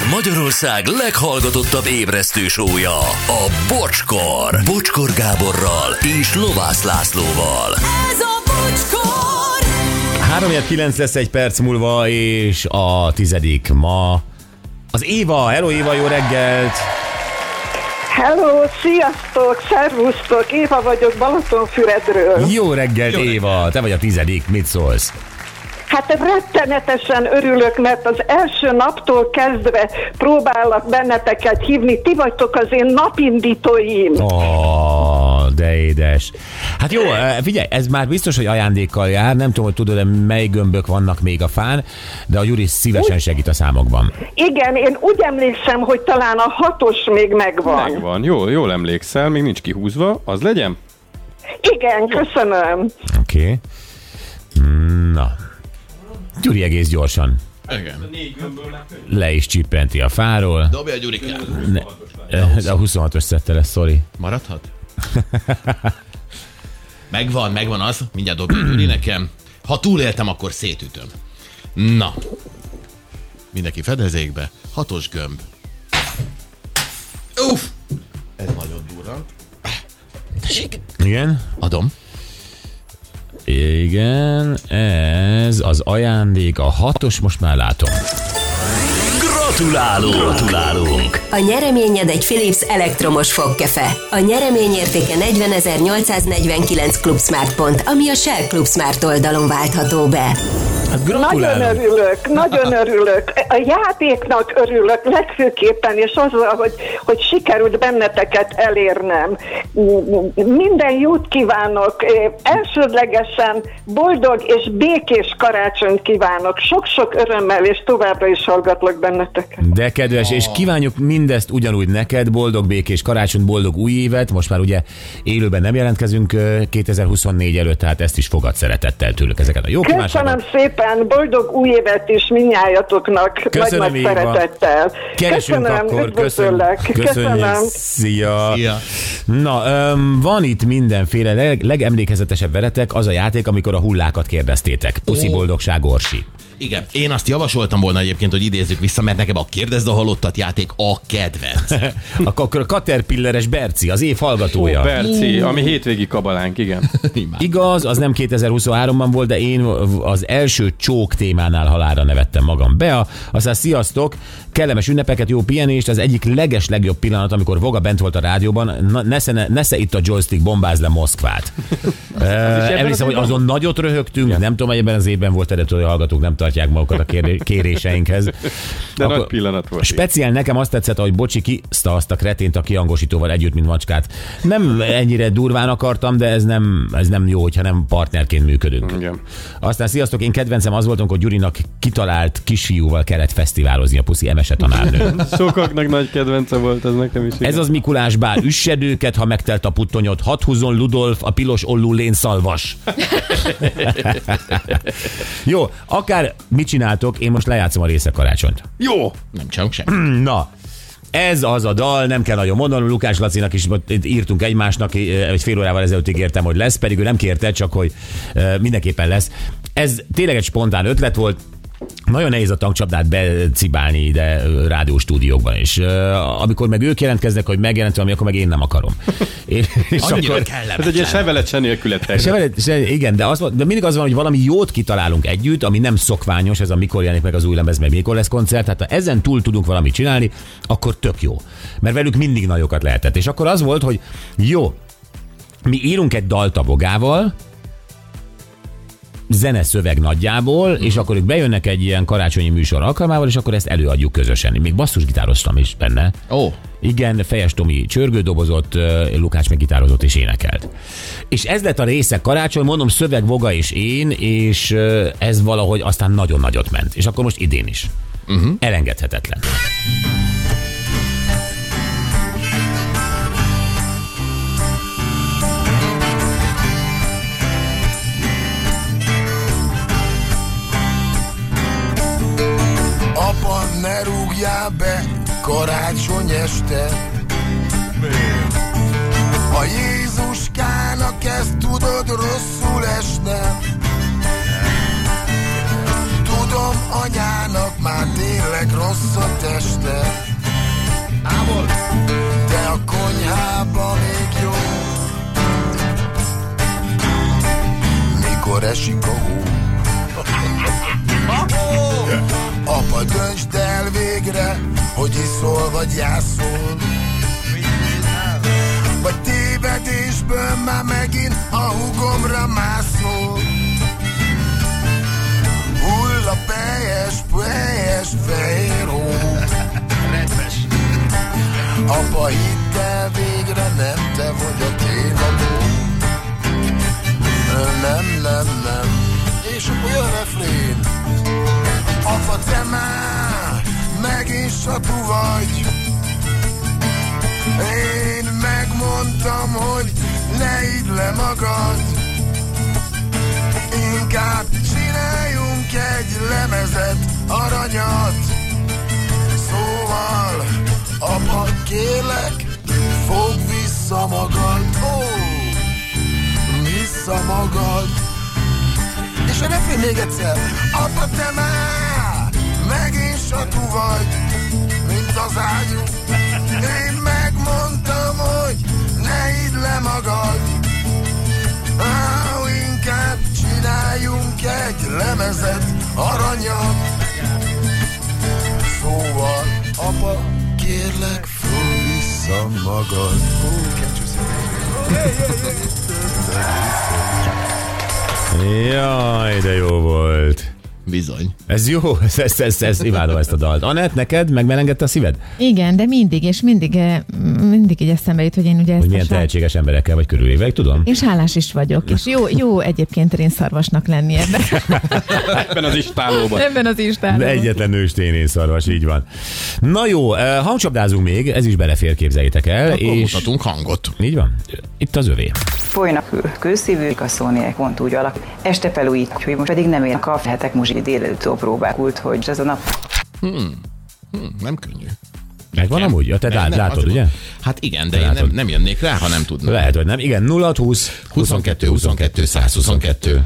Ez Magyarország leghallgatottabb ébresztő sója, a Bocskor. Bocskor Gáborral és Lovász Lászlóval. Ez a bocskor! 3 lesz egy perc múlva, és a tizedik ma az Éva. Hello Éva, jó reggelt! Hello, sziasztok, szervusztok, Éva vagyok Balatonfüredről. Jó reggelt, Éva! Te vagy a tizedik, mit szólsz? Hát rettenetesen örülök, mert az első naptól kezdve próbálok benneteket hívni. Ti vagytok az én napindítóim. Oh, de édes. Hát jó, eh, figyelj, ez már biztos, hogy ajándékkal jár. Nem tudom, hogy tudod-e, mely gömbök vannak még a fán, de a Gyuri szívesen segít a számokban. Igen, én úgy emlékszem, hogy talán a hatos még megvan. Megvan, jó, jól emlékszel, még nincs kihúzva, az legyen? Igen, köszönöm. Oké. Okay. Na. Gyuri egész gyorsan Igen. le is csippenti a fáról. Dobja a Gyurikát. Ne, eh, a 26-os szette lesz, sorry. Maradhat? megvan, megvan az. Mindjárt dobja Gyuri nekem. Ha túléltem, akkor szétütöm. Na. Mindenki fedezékbe. Hatos gömb. Uff! Ez nagyon durva. Tessék. Igen? Adom. Igen, ez az ajándék, a hatos, most már látom. Gratulálunk! Gratulálunk! A nyereményed egy Philips elektromos fogkefe. A nyeremény értéke 40.849 Club Smart pont, ami a Shell Club Smart oldalon váltható be. Hát Nagyon örülök, nagyon örülök. A játéknak örülök legfőképpen, és azzal, hogy, hogy sikerült benneteket elérnem. Minden jót kívánok, elsődlegesen boldog és békés karácsonyt kívánok. Sok-sok örömmel, és továbbra is hallgatlak benneteket. De kedves, és kívánjuk mindezt ugyanúgy neked, boldog békés karácsony, boldog új évet. Most már ugye élőben nem jelentkezünk ö, 2024 előtt, tehát ezt is fogad szeretettel tőlük ezeket a jó Köszönöm kívásokat. szépen, boldog új évet is minnyájatoknak Köszönöm, nagy-nagy Éva. szeretettel. Keresünk Köszönöm, akkor, köszönjük, köszönjük, szia. Szia. Na, öm, van itt mindenféle, leg, legemlékezetesebb veretek az a játék, amikor a hullákat kérdeztétek. Puszi boldogság Orsi. Igen, én azt javasoltam volna egyébként, hogy idézzük vissza, mert nekem a Kérdezd a halottat játék a kedvenc. Akkor a Caterpilleres Berci, az év hallgatója. Berci, ami hétvégi kabalánk, igen. Igaz, az nem 2023-ban volt, de én az első csók témánál halára nevettem magam. Bea, aztán sziasztok, kellemes ünnepeket, jó pihenést, az egyik leges legjobb pillanat, amikor Voga bent volt a rádióban, na, nesze, nesze itt a joystick, bombáz le Moszkvát. Ö, Emlékszem, hogy azon nagyot röhögtünk, nem tudom, hogy ebben az évben volt de hogy hallgatók nem tartják magukat a kéré- kéréseinkhez. De nagy pillanat volt. Speciál nekem azt tetszett, hogy Bocsi kiszta azt a kretént a kiangosítóval együtt, mint macskát. Nem ennyire durván akartam, de ez nem, ez nem jó, hogyha nem partnerként működünk. Igen. Aztán sziasztok, én kedvencem az voltunk, hogy Gyurinak kitalált kisfiúval kellett fesztiválozni a puszi emese tanárnő. Sokaknak nagy kedvence volt ez nekem is. igen. Ez az Mikulás bár üssedőket, ha megtelt a puttonyot, hadd húzzon Ludolf, a pilos ollú lénszalvas. Jó, akár mit csináltok, én most lejátszom a része karácsonyt. Jó! Nem csinálunk semmit. Na, ez az a dal, nem kell nagyon mondanom, Lukás Lacinak is írtunk egymásnak, egy fél órával ezelőtt ígértem, hogy lesz, pedig ő nem kérte, csak hogy mindenképpen lesz. Ez tényleg egy spontán ötlet volt, nagyon nehéz a tankcsapdát becibálni ide rádióstúdiókban, és uh, amikor meg ők jelentkeznek, hogy megjelent valami, akkor meg én nem akarom. És, és Annyira akkor, Ez egy ilyen kellemetlen. sevelet se nélkületek. se, vele- se, igen, de, az, de mindig az van, hogy valami jót kitalálunk együtt, ami nem szokványos, ez a mikor jelenik meg az új lemez, meg mikor lesz koncert, tehát ha ezen túl tudunk valamit csinálni, akkor tök jó. Mert velük mindig nagyokat lehetett. És akkor az volt, hogy jó, mi írunk egy dalt a bogával, zene szöveg nagyjából, és akkor ők bejönnek egy ilyen karácsonyi műsor alkalmával, és akkor ezt előadjuk közösen. Még basszusgitároztam is benne. Ó, Igen, Fejes Tomi csörgődobozott, Lukács meg gitározott és énekelt. És ez lett a része karácsony, mondom, szöveg, voga és én, és ez valahogy aztán nagyon nagyot ment. És akkor most idén is. Uh-huh. Elengedhetetlen. Ne rúgjál be karácsony este Miért? A Jézuskának ezt tudod rosszul esne Tudom anyának már tényleg rossz a teste de a konyhába még jó. Mikor esik hogy iszol vagy jászol. Vagy tévedésből már megint a hugomra mászol. Hull a pejes, pejes fehér hó. Apa, hidd el végre, nem te vagy a tényadó. Nem, nem, nem. És a refrén. Apa, te már megint satú vagy. Én megmondtam, hogy ne idd le magad. Inkább csináljunk egy lemezet, aranyat. Szóval, apa, kérlek, fog vissza magad. Ó, vissza magad. És a refrén még egyszer. Apa, te már megint satú vagy, mint az ágyú. Én megmondtam, hogy ne idd le magad. Á, inkább csináljunk egy lemezet, aranyat. Szóval, apa, kérlek, fog vissza magad. Jaj, de jó volt. Bizony. Ez jó, ez, ez, ez, ez imádom ezt a dalt. Anett, neked megmelengedte a szíved? Igen, de mindig, és mindig, eh, mindig így eszembe jut, hogy én ugye ezt Hogy milyen sár- tehetséges emberekkel vagy körülvéve, tudom? és hálás is vagyok, és jó, jó egyébként rénszarvasnak lenni ebben, Ebben az istálóban. ebben az istálóban. egyetlen nőstén szarvas, így van. Na jó, eh, hangcsapdázunk még, ez is belefér, képzeljétek el. Akkor és mutatunk hangot. így van, itt az övé. Folynak ő, kőszívű, a szóniek pont úgy alak. Este felújít, hogy most pedig nem érnek a hetek muzsi délelőttől próbálkult, hogy ez a nap Hm, nem könnyű. Megvan amúgy? Ja, te Nem, lát, nem, látod, ugye? Hát igen, de én nem, nem jönnék rá, ha nem tudnám. Lehet, hogy nem. Igen, 0 20 22 22 122.